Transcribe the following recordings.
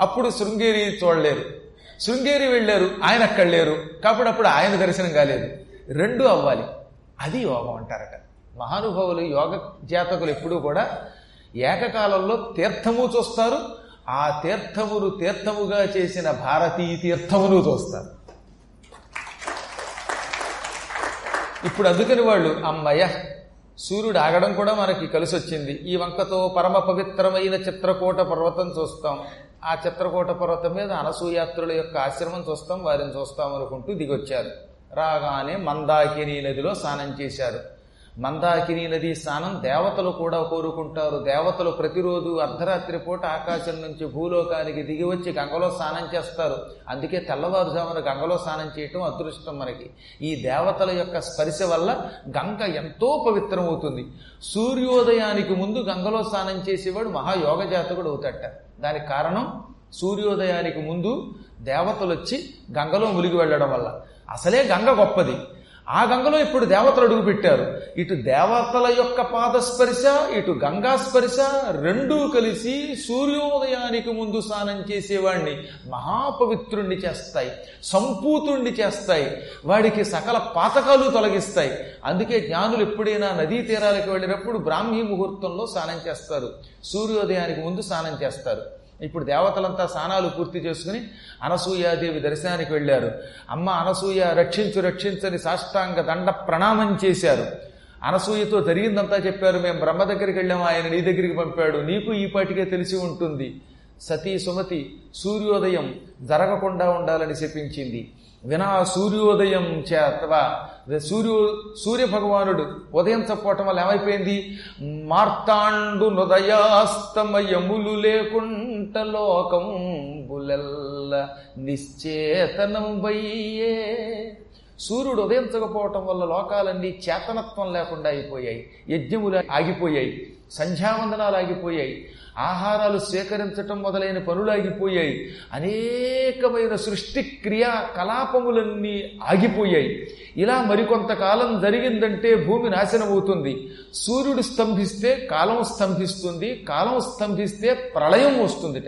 అప్పుడు శృంగేరి చూడలేరు శృంగేరి వెళ్ళారు ఆయన అక్కడ లేరు. కాబట్టి అప్పుడు ఆయన దర్శనం కాలేదు. రెండు అవ్వాలి. అది యోగం అంటారట. మహానుభావులు యోగ జాతకులు ఎప్పుడూ కూడా ఏకకాలంలో తీర్థము చూస్తారు. ఆ తీర్థమును తీర్థముగా చేసిన భారతీయ తీర్థమును చూస్తారు. ఇప్పుడు అందుకని వాళ్ళు అమ్మయ్య సూర్యుడు ఆగడం కూడా మనకి కలిసి వచ్చింది ఈ వంకతో పరమ పవిత్రమైన చిత్రకూట పర్వతం చూస్తాం. ఆ చిత్రకూట పర్వతం మీద అనసూయాత్రుల యొక్క ఆశ్రమం చూస్తాం వారిని చూస్తాం అనుకుంటూ దిగొచ్చారు. రాగానే మందాకిని నదిలో స్నానం చేశారు. మందాకిని నది స్నానం దేవతలు కూడా కోరుకుంటారు. దేవతలు ప్రతిరోజు అర్ధరాత్రి పూట ఆకాశం నుంచి భూలోకానికి దిగి వచ్చి గంగలో స్నానం చేస్తారు. అందుకే తెల్లవారుజామున గంగలో స్నానం చేయటం అదృష్టం మనకి. ఈ దేవతల యొక్క స్పర్శ వల్ల గంగ ఎంతో పవిత్రమవుతుంది. సూర్యోదయానికి ముందు గంగలో స్నానం చేసేవాడు మహాయోగ జాతకుడు అవుతాట దానికి కారణం సూర్యోదయానికి ముందు దేవతలు వచ్చి గంగలో మునిగి వెళ్ళడం వల్ల. అసలే గంగ గొప్పది. ఆ గంగలో ఇప్పుడు దేవతలు అడుగు పెట్టారు. ఇటు దేవతల యొక్క పాదస్పర్శ ఇటు గంగా స్పర్శ రెండూ కలిసి సూర్యోదయానికి ముందు స్నానం చేసేవాడిని మహాపవిత్రుణ్ణి చేస్తాయి సంపూతుణ్ణి చేస్తాయి వాడికి సకల పాతకాలు తొలగిస్తాయి. అందుకే జ్ఞానులు ఎప్పుడైనా నదీ తీరాలకు వెళ్ళినప్పుడు బ్రాహ్మీ ముహూర్తంలో స్నానం చేస్తారు. సూర్యోదయానికి ముందు స్నానం చేస్తారు. ఇప్పుడు దేవతలంతా స్నానాలు పూర్తి చేసుకుని అనసూయాదేవి దర్శనానికి వెళ్ళారు. అమ్మ అనసూయ రక్షించు రక్షించని సాష్టాంగ దండ ప్రణామం చేశారు. అనసూయతో జరిగిందంతా చెప్పారు. మేము బ్రహ్మ దగ్గరికి వెళ్ళాము ఆయన నీ దగ్గరికి పంపాడు. నీకు ఈ పాటికే తెలిసి ఉంటుంది. సతీ సుమతి సూర్యోదయం జరగకుండా ఉండాలని చెప్పించింది. వినా సూర్యోదయం అదే సూర్యు సూర్య భగవానుడు ఉదయించకపోవటం వల్ల ఏమైపోయింది? మార్తాండు నుదయాస్తమయములు లేకుంట లోకం బులెల్ల నిశ్చేతనం బయ్యే సూర్యుడు ఉదయించకపోవటం వల్ల లోకాలన్నీ చేతనత్వం లేకుండా అయిపోయాయి యజ్ఞములు ఆగిపోయాయి సంధ్యావందనాలు ఆగిపోయాయి ఆహారాలు స్వీకరించటం మొదలైన పనులు ఆగిపోయాయి అనేకమైన సృష్టి క్రియా కలాపములన్నీ ఆగిపోయాయి. ఇలా మరికొంతకాలం జరిగిందంటే భూమి నాశనం అవుతుంది సూర్యుడు స్తంభిస్తే కాలం స్తంభిస్తుంది కాలం స్తంభిస్తే ప్రళయం వస్తుందిట.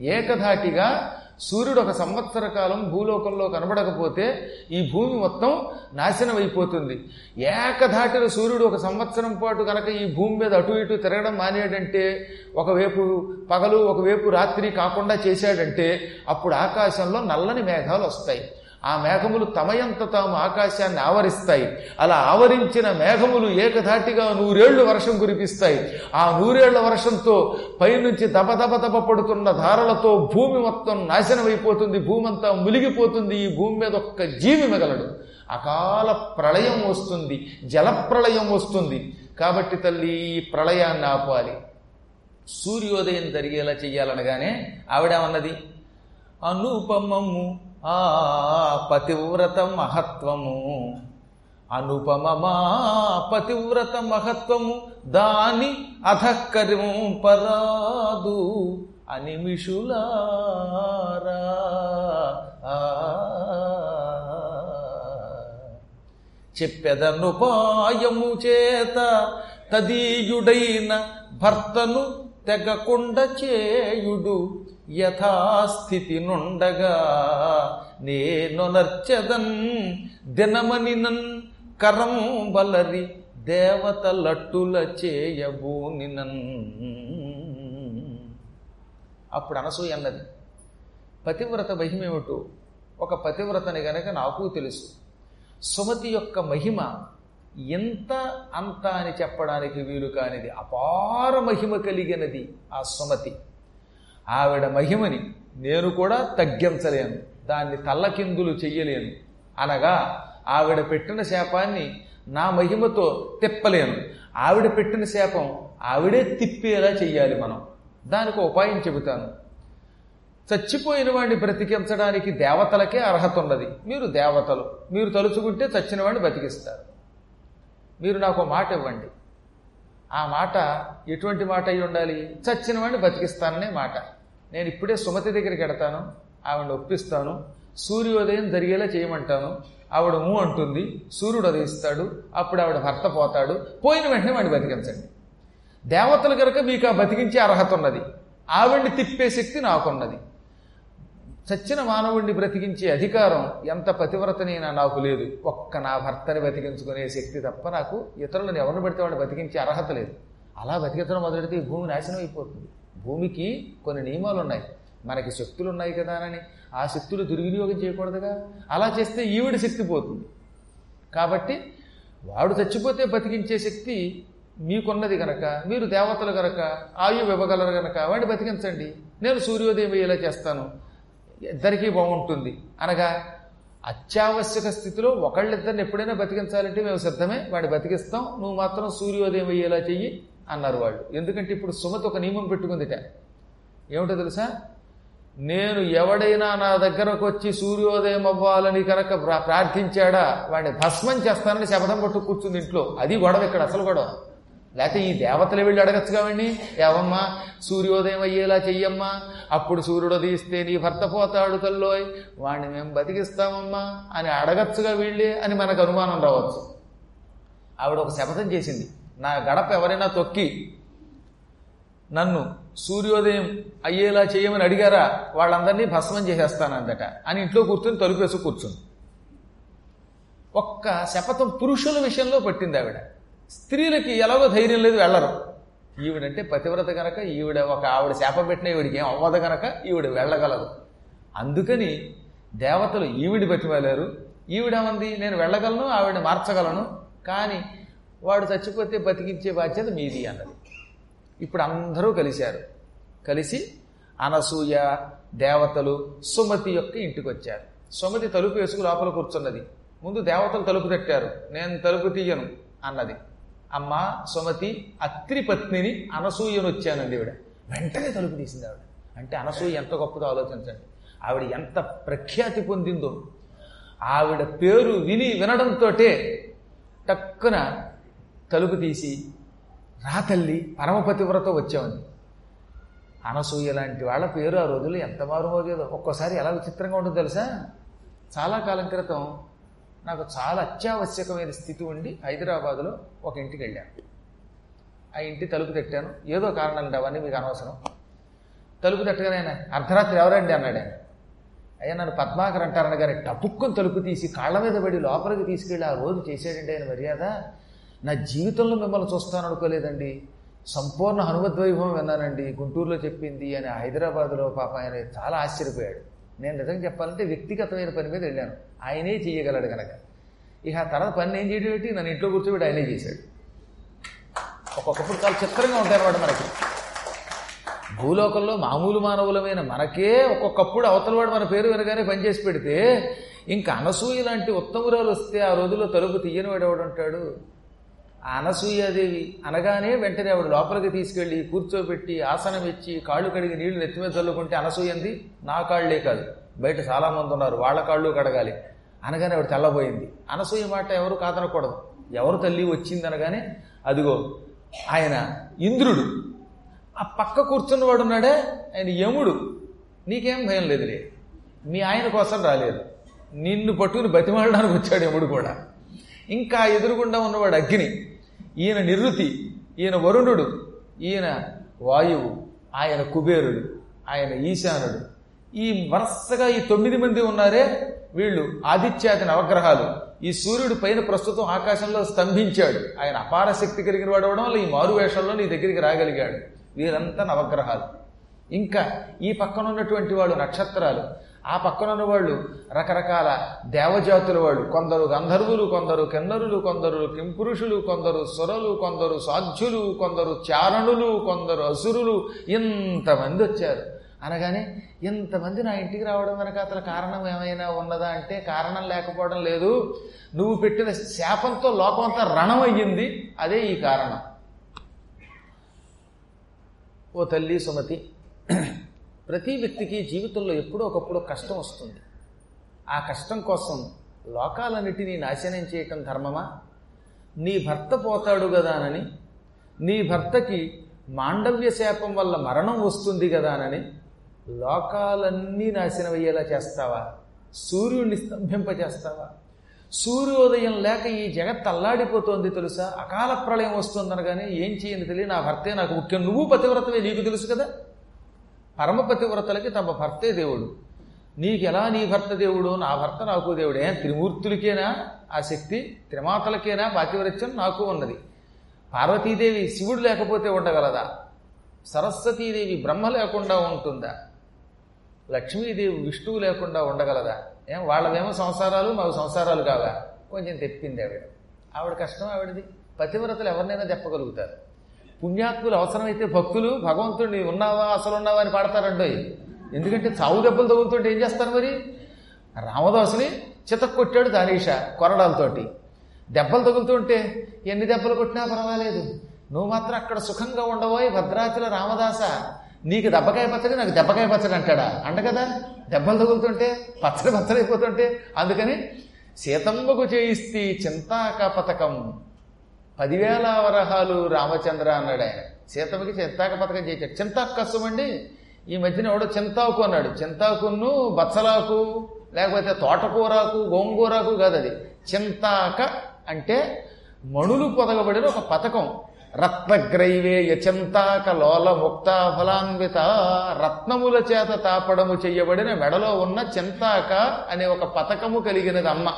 ఏకధాటిగా సూర్యుడు ఒక సంవత్సర కాలం భూలోకంలో కనబడకపోతే ఈ భూమి మొత్తం నాశనం అయిపోతుంది ఏకధాటిన సూర్యుడు ఒక సంవత్సరం పాటు కనుక ఈ భూమి మీద అటు ఇటు తిరగడం మానేడంటే ఒకవైపు పగలు ఒకవైపు రాత్రి కాకుండా చేశాడంటే అప్పుడు ఆకాశంలో నల్లని మేఘాలు వస్తాయి. ఆ మేఘములు తమయంత తాము ఆకాశాన్ని ఆవరిస్తాయి. అలా ఆవరించిన మేఘములు ఏకధాటిగా నూరేళ్ళు వర్షం కురిపిస్తాయి. ఆ నూరేళ్ళ వర్షంతో పైనుంచి దపదపదప పడుతున్న ధారలతో భూమి మొత్తం నాశనమైపోతుంది. భూమంతా భూమి అంతా మునిగిపోతుంది. ఈ భూమి మీద ఒక్క జీవి మిగలడు. అకాల ప్రళయం వస్తుంది. జలప్రళయం వస్తుంది. కాబట్టి తల్లి ఈ ప్రళయాన్ని ఆపాలి. సూర్యోదయం జరిగేలా చెయ్యాలనగానే ఆవిడేమన్నది? అనుపమము ఆ పతివ్రత మహత్వము. అనుపమమా పతివ్రత మహత్వము దాని అధక్కరింపరాదు అనిమిషులారా. ఆ. చెప్పెదనుపాయము చేత తదీయుడైన భర్తను తెగకుండ చేయుడు. యథాస్థితి నుండగా నేను దినమని నన్ కరం బలరి దేవత లట్టుల చేయబూనినన్ అప్పుడు అనసూయ అన్నది. పతివ్రత మహిమేమిటో? ఒక పతివ్రతని గనక నాకు తెలుసు. సుమతి యొక్క మహిమ ఎంత అంత అని చెప్పడానికి వీలు కానిది. అపార మహిమ కలిగినది ఆ సుమతి. ఆవిడ మహిమని నేను కూడా తగ్గించలేను. దాన్ని తల్లకిందులు చెయ్యలేను. అనగా ఆవిడ పెట్టిన శాపాన్ని నా మహిమతో తిప్పలేను. ఆవిడ పెట్టిన శాపం ఆవిడే తిప్పేలా చెయ్యాలి మనం. దానికి ఉపాయం చెబుతాను. చచ్చిపోయిన వాడిని బ్రతికించడానికి దేవతలకే అర్హత ఉన్నది. మీరు దేవతలు. మీరు తలుచుకుంటే చచ్చిన వాడిని బ్రతికిస్తారు మీరు నాకు ఒక మాట ఇవ్వండి. ఆ మాట ఎటువంటి మాట అయి ఉండాలి? చచ్చిన వాడిని బతికిస్తాననే మాట. నేను ఇప్పుడే సుమతి దగ్గరికి వెడతాను ఆవిడ ఒప్పిస్తాను సూర్యోదయం జరిగేలా చేయమంటాను. ఆవిడ ఊ అంటుంది సూర్యుడు ఉదయిస్తాడు అప్పుడు ఆవిడ భర్త పోతాడు పోయిన వెంటనే వాడిని బతికించండి. దేవతలు కనుక మీకు ఆ బతికించే అర్హత ఉన్నది ఆవిడ్ని తిప్పే శక్తి నాకున్నది. చచ్చిన మానవుడిని బ్రతికించే అధికారం ఎంత పతివ్రతనైనా నాకు లేదు. ఒక్క నా భర్తని బతికించుకునే శక్తి తప్ప నాకు ఇతరులను ఎవరిని పెడితే వాడిని బతికించే అర్హత లేదు. అలా బతికించడం మొదలెడితే ఈ భూమి నాశనం అయిపోతుంది. భూమికి కొన్ని నియమాలు ఉన్నాయి మనకి శక్తులు ఉన్నాయి కదా అని ఆ శక్తులు దుర్వినియోగం చేయకూడదుగా? అలా చేస్తే ఈవిడి శక్తి పోతుంది. కాబట్టి వాడు చచ్చిపోతే బతికించే శక్తి మీకున్నది గనక మీరు దేవతలు గనక ఆయువు ఇవ్వగలరు గనక వాడిని బతికించండి. నేను సూర్యోదయం అయ్యేలా చేస్తాను. ఇద్దరికీ బాగుంటుంది. అనగా అత్యావశ్యక స్థితిలో ఒకళ్ళిద్దరిని ఎప్పుడైనా బతికించాలంటే మేము సిద్ధమే. వాడిని బతికిస్తాం. నువ్వు మాత్రం సూర్యోదయం అయ్యేలా చెయ్యి. అన్నారు వాళ్ళు. ఎందుకంటే ఇప్పుడు సుమతి ఒక నియమం పెట్టుకుందిట. ఏమిటో తెలుసా? నేను ఎవడైనా నా దగ్గరకు వచ్చి సూర్యోదయం అవ్వాలని కనుక ప్రార్థించాడా? వాడిని భస్మం చేస్తానని శపథం పట్టు కూర్చుంది ఇంట్లో. అది గొడవ ఇక్కడ అసలు గొడవ. లేకపోతే ఈ దేవతలు వెళ్ళి అడగచ్చు కావండి ఏవమ్మా సూర్యోదయం అయ్యేలా చెయ్యమ్మా? అప్పుడు సూర్యుడు తీస్తే నీ భర్త పోతాడు తల్లోయ్. వాడిని మేము బతికిస్తామమ్మా అని అడగచ్చుగా వీళ్ళే అని మనకు అనుమానం రావచ్చు. ఆవిడ ఒక శపథం చేసింది. నా గడప ఎవరైనా తొక్కి నన్ను సూర్యోదయం అయ్యేలా చేయమని అడిగారా వాళ్ళందరినీ భస్మం చేసేస్తానందట అని ఇంట్లో కూర్చొని తలుపేసి కూర్చుంది. ఒక్క శపథం పురుషుల విషయంలో పట్టింది ఆవిడ. స్త్రీలకి ఎలాగో ధైర్యం లేదు వెళ్ళరు. ఈవిడంటే పతివ్రత కనుక ఈవిడ ఒక ఆవిడ శాప పెట్టిన ఈవిడికి ఏం అవ్వదు కనుక ఈవిడ వెళ్ళగలదు. అందుకని దేవతలు ఈవిడి ఈవిడ ఈవిడేమంది నేను వెళ్ళగలను ఆవిడ మార్చగలను. కానీ వాడు చచ్చిపోతే బతికించే బాధ్యత మీది అన్నది. ఇప్పుడు అందరూ కలిశారు. కలిసి అనసూయ దేవతలు సుమతి యొక్క ఇంటికి వచ్చారు సుమతి తలుపు వేసుకు లోపల కూర్చున్నది. ముందు దేవతలు తలుపు తట్టారు. నేను తలుపు తీయను అన్నది. అమ్మ సుమతి అత్రి పత్నిని అనసూయను వచ్చానండి ఆవిడ వెంటనే తలుపు తీసింది ఆవిడ. అంటే అనసూయ ఎంత గొప్పదో ఆలోచించండి. ఆవిడ ఎంత ప్రఖ్యాతి పొందిందో. ఆవిడ పేరు విని వినడంతో టక్కున తలుపు తీసి రా తల్లి పరమపతివ్రత వచ్చామని. అనసూయ లాంటి వాళ్ళ పేరు ఆ రోజుల్లో ఎంత మారుమోగేదో. ఒక్కోసారి ఎలా విచిత్రంగా ఉంటుందో తెలుసా? చాలా కాలం క్రితం నాకు చాలా అత్యావశ్యకమైన స్థితి ఉండి హైదరాబాదులో ఒక ఇంటికి వెళ్ళాను. ఆ ఇంటి తలుపు తట్టాను. ఏదో కారణం అంటే అవన్నీ మీకు అనవసరం. తలుపు తట్టగానే ఆయన అర్ధరాత్రి ఎవరండి? అన్నాడు ఆయన. అయ్యా నన్ను పద్మాకర్ అంటారని కానీ టపుక్కుని తలుపు తీసి కాళ్ళ మీద పడి లోపలికి తీసుకెళ్ళి ఆ రోజు చేసాడండి ఆయన మర్యాద. నా జీవితంలో మిమ్మల్ని చూస్తాను అనుకోలేదండి. సంపూర్ణ హనుమద్వైభవం విన్నానండి. గుంటూరులో చెప్పింది అని హైదరాబాద్లో పాప ఆయన చాలా ఆశ్చర్యపోయాడు. నేను నిజంగా చెప్పాలంటే వ్యక్తిగతమైన పని మీద వెళ్ళాను. ఆయనే చేయగలడు కనుక ఇక ఆ తర్వాత పని ఏం చేయడం పెట్టి నన్ను ఇంట్లో కూర్చోబెట్టి ఆయనే చేశాడు. ఒక్కొక్కప్పుడు చాలా చిత్రంగా ఉంటారు వాడు మనకి. భూలోకంలో మామూలు మానవులమైన మనకే ఒక్కొక్కప్పుడు అవతలవాడు మన పేరు వినగానే పనిచేసి పెడితే ఇంకా అనసూయ లాంటి ఉత్తమురాలు వస్తే ఆ రోజుల్లో తలుపు తీయని వాడు ఎవడంటాడు అనసూయాదేవి అనగానే వెంటనే ఆవిడ లోపలికి తీసుకెళ్ళి కూర్చోబెట్టి ఆసనం ఇచ్చి కాళ్ళు కడిగి నీళ్ళు నెత్తి మీద చల్లుకుంటే అనసూయంది నా కాళ్ళే కాదు. బయట చాలామంది ఉన్నారు వాళ్ళ కాళ్ళు కడగాలి అనగానే ఆవిడ తెల్లబోయింది. అనసూయ మాట ఎవరు కాదనకూడదు. ఎవరు తల్లి వచ్చింది అనగానే అదిగో ఆయన ఇంద్రుడు. ఆ పక్క కూర్చున్నవాడు ఉన్నాడే ఆయన యముడు. నీకేం భయం లేదులే. మీ ఆయన కోసం రాలేదు. నిన్ను పట్టుకుని బతిమాలడానికి వచ్చాడు యముడు కూడా. ఇంకా ఎదురుగుండా ఉన్నవాడు అగ్ని. ఈయన నిరుతి ఈయన వరుణుడు ఈయన వాయువు ఆయన కుబేరుడు ఆయన ఈశానుడు. ఈ వరుసగా ఈ తొమ్మిది మంది ఉన్నారే వీళ్ళు ఆదిత్యాది నవగ్రహాలు. ఈ సూర్యుడు పైన ప్రస్తుతం ఆకాశంలో స్తంభించాడు. ఆయన అపార శక్తి కలిగిన వాడు అవడం వల్ల ఈ మారువేషంలో నీ దగ్గరికి రాగలిగాడు. వీరంతా నవగ్రహాలు. ఇంకా ఈ పక్కన ఉన్నటువంటి వాళ్ళు నక్షత్రాలు. ఆ పక్కన ఉన్న వాళ్ళు రకరకాల దేవజాతుల వాళ్ళు. కొందరు గంధర్వులు కొందరు కిన్నరులు కొందరు కింపురుషులు కొందరు సురలు కొందరు సాధ్యులు కొందరు చారణులు కొందరు అసురులు ఇంతమంది వచ్చారు. అనగానే ఇంతమంది నా ఇంటికి రావడం వెనక అతని కారణం ఏమైనా ఉన్నదా అంటే కారణం లేకపోవడం లేదు. నువ్వు పెట్టిన శాపంతో లోకం అంతా రణం అయ్యింది అదే ఈ కారణం. ఓ తల్లి సుమతి ప్రతి వ్యక్తికి జీవితంలో ఎప్పుడో ఒకప్పుడు కష్టం వస్తుంది. ఆ కష్టం కోసం లోకాలన్నిటినీ నాశనం చేయటం ధర్మమా? నీ భర్త పోతాడు గదానని నీ భర్తకి మాండవ్య శాపం వల్ల మరణం వస్తుంది గదానని లోకాలన్నీ నాశనం అయ్యేలా చేస్తావా? సూర్యుడిని స్తంభింపజేస్తావా సూర్యోదయం లేక ఈ జగత్ అల్లాడిపోతోంది తెలుసా? అకాల ప్రళయం వస్తుందనగానే ఏం చేయని తెలియ నా భర్తే నాకు ముఖ్యం. నువ్వు పతివ్రతవే నీకు తెలుసు కదా? పరమపతివ్రతలకి తమ భర్తే దేవుడు. నీకెలా నీ భర్త దేవుడు? నా భర్త నాకు దేవుడే. త్రిమూర్తులకేనా? ఆ శక్తి త్రిమాతలకేనా? పాతివ్రత్యం నాకు ఉన్నది. పార్వతీదేవి శివుడు లేకపోతే ఉండగలదా? సరస్వతీదేవి బ్రహ్మ లేకుండా ఉంటుందా? లక్ష్మీదేవి విష్ణువు లేకుండా ఉండగలదా? ఏం వాళ్ళవేమో సంసారాలు మాకు సంసారాలు కావా? కొంచెం తెప్పింది ఆవిడ. ఆవిడ కష్టం ఆవిడది. పతివ్రతలు ఎవరినైనా చెప్పగలుగుతారు. పుణ్యాత్ములు అవసరమైతే భక్తులు భగవంతుడిని ఉన్నావా అసలు ఉన్నావా అని పాడతారండోయ్ ఎందుకంటే చావు దెబ్బలు తగులుతుంటే ఏం చేస్తారు మరి? రామదాసుని చితక్కొట్టాడు దానీష కొరడాలతోటి. దెబ్బలు తగులుతుంటే ఎన్ని దెబ్బలు కొట్టినా పర్వాలేదు. నువ్వు మాత్రం అక్కడ సుఖంగా ఉండబోయి భద్రాచల రామదాస నీకు దెబ్బకాయ పచ్చడి నాకు దెబ్బకాయ పచ్చడి అంటాడా? అంట కదా. దెబ్బలు తగులుతుంటే పచ్చడి పచ్చడి అయిపోతుంటే అందుకని సీతమ్మకు చేయిస్తే చింతాక పథకం. పదివేల వరహాలు రామచంద్ర అన్నాడు ఆయన. సీతమ్మకి చింతాక పథకం చేశాడు చింతాకు కష్టమండి ఈ మధ్యన ఎవడో చింతాకు అన్నాడు. చింతాకును బచ్చలాకు లేకపోతే తోటకూరాకు గోంగూరాకు కాదు అది. చింతాక అంటే మణులు పొదగబడిన ఒక పథకం. రత్నగ్రైవేయ చింతాక లోల ముక్త ఫలాన్విత. రత్నముల చేత తాపడము చెయ్యబడిన మెడలో ఉన్న చింతాక అనే ఒక పథకము కలిగినది అమ్మ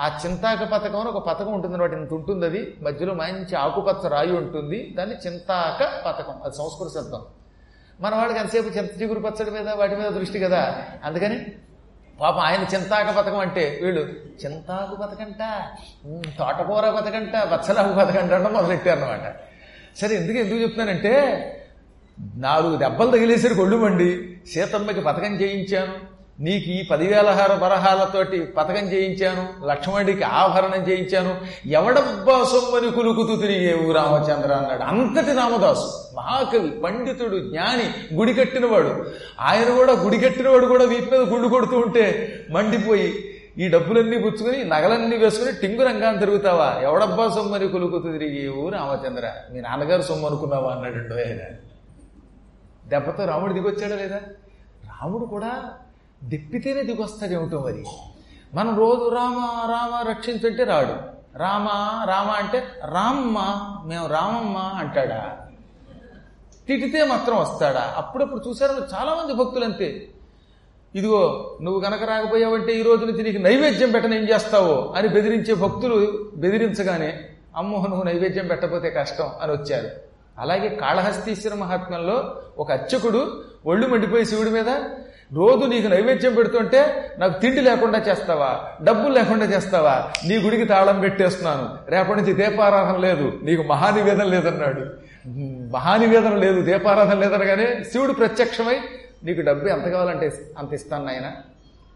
ఆ చింతాక పథకం అని ఒక పథకం ఉంటుంది వాటిని ఇంత ఉంటుంది అది మధ్యలో మంచి ఆకుపచ్చ రాయి ఉంటుంది. దాన్ని చింతాక పథకం. అది సంస్కృత శబ్దం. మన వాళ్ళకి ఎంతసేపు చింత చిగురు పచ్చడి మీద వాటి మీద దృష్టి కదా? అందుకని పాపం ఆయన చింతాక పథకం అంటే వీళ్ళు చింతాకు పథకంట తోటకూర పథకంట బచ్చలాకు పథకంట అంటే మొదలెట్టారు అనమాట సరే ఎందుకు ఎందుకు చెప్తున్నానంటే నాలుగు దెబ్బలు తగిలేసరికి ఒళ్ళు మండి సీతమ్మకి పథకం చేయించాను నీకు ఈ పదివేల హార బరహాలతోటి పథకం చేయించాను లక్ష్మణుడికి ఆభరణం చేయించాను. ఎవడబ్బా సొమ్మని కులుకుతూ తిరిగేవు రామచంద్ర అన్నాడు. అంతటి రామదాసు మహాకవి పండితుడు జ్ఞాని గుడి కట్టినవాడు. ఆయన కూడా గుడి కట్టినవాడు కూడా వీటి మీద గుండు కొడుతూ ఉంటే మండిపోయి ఈ డబ్బులన్నీ పుచ్చుకొని నగలన్నీ వేసుకుని టింగు రంగాన్ని తిరుగుతావా? ఎవడబ్బా సొమ్మని కులుకుతూ తిరిగేవు రామచంద్ర? మీ నాన్నగారు సొమ్ము అనుకున్నావా అన్నాడు ఆయన. దెబ్బతో రాముడు దిగొచ్చాడా లేదా? రాముడు కూడా దిప్పితేనే దిగొస్తాడేమిటో మరి. మనం రోజు రామ రామ రక్షించంటే రాడు. రామ రామ అంటే రామ్మ మేము రామమ్మ అంటాడా? తిటితే మాత్రం వస్తాడా? అప్పుడప్పుడు చూసారు చాలామంది భక్తులు అంతే ఇదిగో నువ్వు గనక రాకపోయావంటే ఈ రోజు నుంచి నీకు నైవేద్యం పెట్టని ఏం చేస్తావో? అని బెదిరించే భక్తులు బెదిరించగానే అమ్మో నువ్వు నైవేద్యం పెట్టకపోతే కష్టం అని వచ్చారు. అలాగే కాళహస్తీశ్వర మహాత్మ్యంలో ఒక అర్చకుడు ఒళ్ళు మండిపోయి శివుడి మీద రోజు నీకు నైవేద్యం పెడుతుంటే నాకు తిండి లేకుండా చేస్తావా? డబ్బులు లేకుండా చేస్తావా? నీ గుడికి తాళం పెట్టేస్తున్నాను. రేపటి నుంచి దీపారాధన లేదు. నీకు మహానివేదన లేదన్నాడు. మహానివేదన లేదు దీపారాధన లేదనగానే శివుడు ప్రత్యక్షమై నీకు డబ్బు ఎంత కావాలంటే అంత ఇస్తాను నాయన.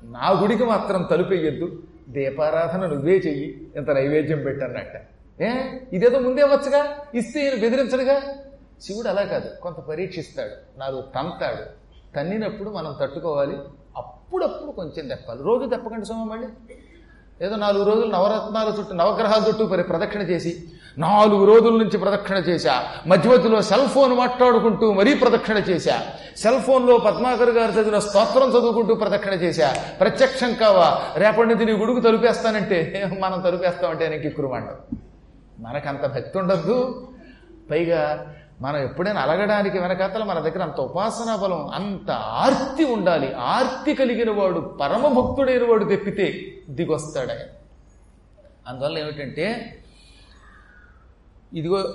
నా గుడికి మాత్రం తలుపెయ్యొద్దు దీపారాధన నువ్వే చెయ్యి. ఇంత నైవేద్యం పెట్టన్నట్ట. ఏ? ఇదేదో ముందే వచ్చగా? ఇస్తే ఈయన బెదిరించడుగా? శివుడు అలా కాదు. కొంత పరీక్షిస్తాడు. నాలుగు తంతాడు తన్నినప్పుడు మనం తట్టుకోవాలి. అప్పుడప్పుడు కొంచెం తెప్పాలి. రోజు తెప్పకండి సోమ మళ్ళీ. ఏదో నాలుగు రోజులు నవరత్నాల చుట్టూ నవగ్రహాల చుట్టూ పరి ప్రదక్షిణ చేసి నాలుగు రోజుల నుంచి ప్రదక్షిణ చేశా. మధ్య మధ్యలో సెల్ ఫోన్ మాట్లాడుకుంటూ మరీ ప్రదక్షిణ చేశా. సెల్ ఫోన్లో పద్మాకర్ గారు చదివిన స్తోత్రం చదువుకుంటూ ప్రదక్షిణ చేశా. ప్రత్యక్షం కావా? రేపటి నుంచి నీ గుడుకు తలుపేస్తానంటే మనం తలుపేస్తామంటే నీకు ఇక్కురుమండం మనకంత భక్తి ఉండద్దు. పైగా మనం ఎప్పుడైనా అలగడానికి వెనకాతల మన దగ్గర అంత ఉపాసనా బలం అంత ఆర్తి ఉండాలి. ఆర్తి కలిగిన వాడు పరమ భక్తుడైన వాడు తెప్పితే దిగొస్తాడు. ఆయన అందువల్ల ఏమిటంటే ఇదిగో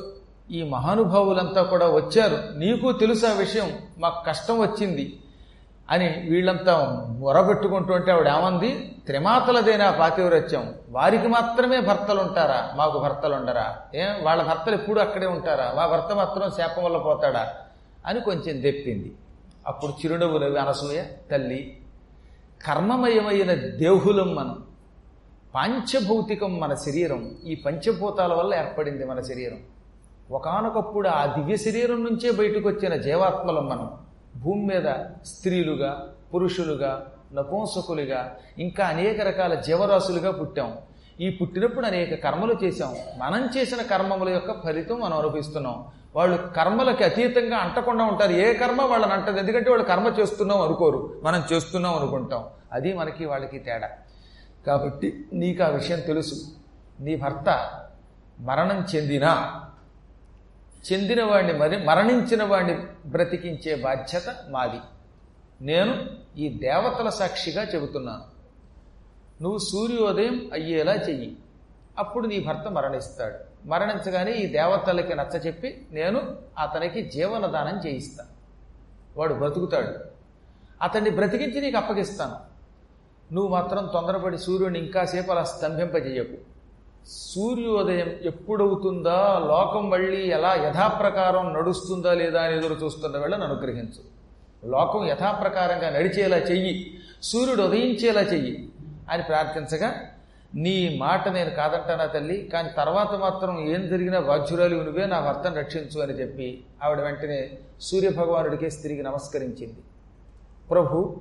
ఈ మహానుభావులంతా కూడా వచ్చారు. నీకు తెలుసు ఆ విషయం. మాకు కష్టం వచ్చింది. అని వీళ్ళంతా మొరబెట్టుకుంటూ ఉంటే ఆవిడ ఏమంది? త్రిమాతలదేనా పాతివ్రత్యం. వారికి మాత్రమే భర్తలు ఉంటారా మాకు భర్తలు ఉండరా ఏం వాళ్ళ భర్తలు ఎప్పుడు అక్కడే ఉంటారా? మా భర్త మాత్రం శాపం వల్ల పోతాడా? అని కొంచెం తెప్పింది అప్పుడు చిరునవ్వు నవ్వి అనసూయ తల్లి కర్మమయమైన దేహులం మనం పాంచభౌతికం మన శరీరం. ఈ పంచభూతాల వల్ల ఏర్పడింది మన శరీరం. ఒకానొకప్పుడు ఆ దివ్య శరీరం నుంచే బయటకు వచ్చిన జీవాత్మలం మనం. భూమి మీద స్త్రీలుగా పురుషులుగా నపుంసకులుగా ఇంకా అనేక రకాల జీవరాశులుగా పుట్టాం. ఈ పుట్టినప్పుడు అనేక కర్మలు చేశాం. మనం చేసిన కర్మముల యొక్క ఫలితం మనం అనుభవిస్తున్నాం. వాళ్ళు కర్మలకి అతీతంగా అంటకుండా ఉంటారు. ఏ కర్మ వాళ్ళని అంటది. ఎందుకంటే వాళ్ళు కర్మ చేస్తున్నాం అనుకోరు. మనం చేస్తున్నాం అనుకుంటాం. అది మనకి వాళ్ళకి తేడా. కాబట్టి నీకు ఆ విషయం తెలుసు. నీ భర్త మరణం చెందినా చెందిన వాడిని మరి మరణించిన వాడిని బ్రతికించే బాధ్యత మాది. నేను ఈ దేవతల సాక్షిగా చెబుతున్నాను. నువ్వు సూర్యోదయం అయ్యేలా చెయ్యి. అప్పుడు నీ భర్త మరణిస్తాడు. మరణించగానే ఈ దేవతలకి నచ్చ చెప్పి నేను అతనికి జీవనదానం చేయిస్తాను వాడు బ్రతుకుతాడు. అతన్ని బ్రతికించి నీకు అప్పగిస్తాను. నువ్వు మాత్రం తొందరపడి సూర్యుని ఇంకాసేపు అలా స్తంభింపజేయకు. సూర్యోదయం ఎప్పుడవుతుందా? లోకం మళ్ళీ ఎలా యథాప్రకారం నడుస్తుందా లేదా అని ఎదురు చూస్తున్న వేళ అనుగ్రహించు. లోకం యథాప్రకారంగా నడిచేలా చెయ్యి. సూర్యుడు ఉదయించేలా చెయ్యి అని ప్రార్థించగా నీ మాట నేను కాదంటానా తల్లి? కానీ తర్వాత మాత్రం ఏం జరిగినా బాధ్యురాలు నువ్వే నా భర్తను రక్షించు అని చెప్పి ఆవిడ వెంటనే సూర్యభగవానుడికే తిరిగి నమస్కరించింది. ప్రభు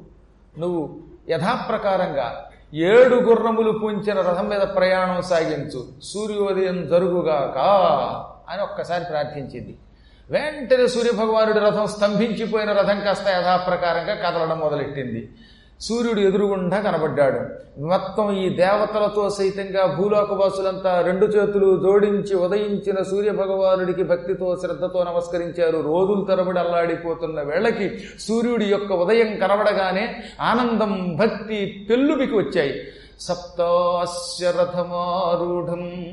నువ్వు యథాప్రకారంగా ఏడు గుర్రములు పూంచిన రథం మీద ప్రయాణం సాగించు. సూర్యోదయం జరుగుగాక అని ఒక్కసారి ప్రార్థించింది. వెంటనే సూర్యభగవానుడి రథం స్తంభించిపోయిన రథం కాస్త యథాప్రకారంగా కదలడం మొదలెట్టింది. సూర్యుడు ఎదురుగుండా కనబడ్డాడు. మొత్తం ఈ దేవతలతో సైతంగా భూలోకవాసులంతా రెండు చేతులు జోడించి ఉదయించిన సూర్య భగవానుడికి భక్తితో శ్రద్ధతో నమస్కరించారు. రోజులు తరబడి అల్లాడిపోతున్న వేళకి సూర్యుడి యొక్క ఉదయం కనబడగానే ఆనందం భక్తి పెళ్ళుబికి వచ్చాయి. సప్తాస్య రథమారూఢం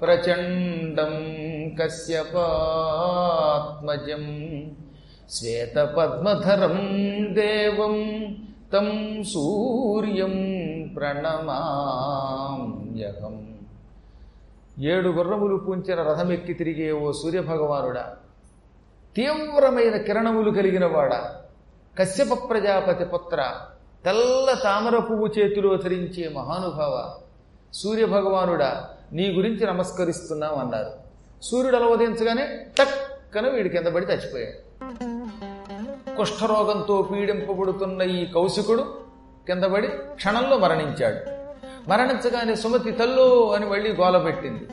ప్రచండం కశ్యపాత్మజం శ్వేతపద్మధరం దేవం తం సూర్యం ప్రణమామ్యహం. ఏడు గుర్రములు పూంచిన రథమెక్కి తిరిగే ఓ సూర్యభగవానుడా. తీవ్రమైన కిరణములు కలిగిన వాడా. కశ్యప ప్రజాపతి పుత్ర తెల్ల తామర పువ్వు చేతిలో ధరించే మహానుభావ సూర్యభగవానుడా నీ గురించి నమస్కరిస్తున్నాం అన్నారు. సూర్యుడు అలవదించగానే టక్కన వీడి కింద పడి చచ్చిపోయాడు. కుష్ఠరోగంతో పీడింపబడుతున్న ఈ కౌశికుడు కిందపడి క్షణంలో మరణించాడు. మరణించగానే సుమతి తల్లు అని మళ్ళీ గోలపెట్టింది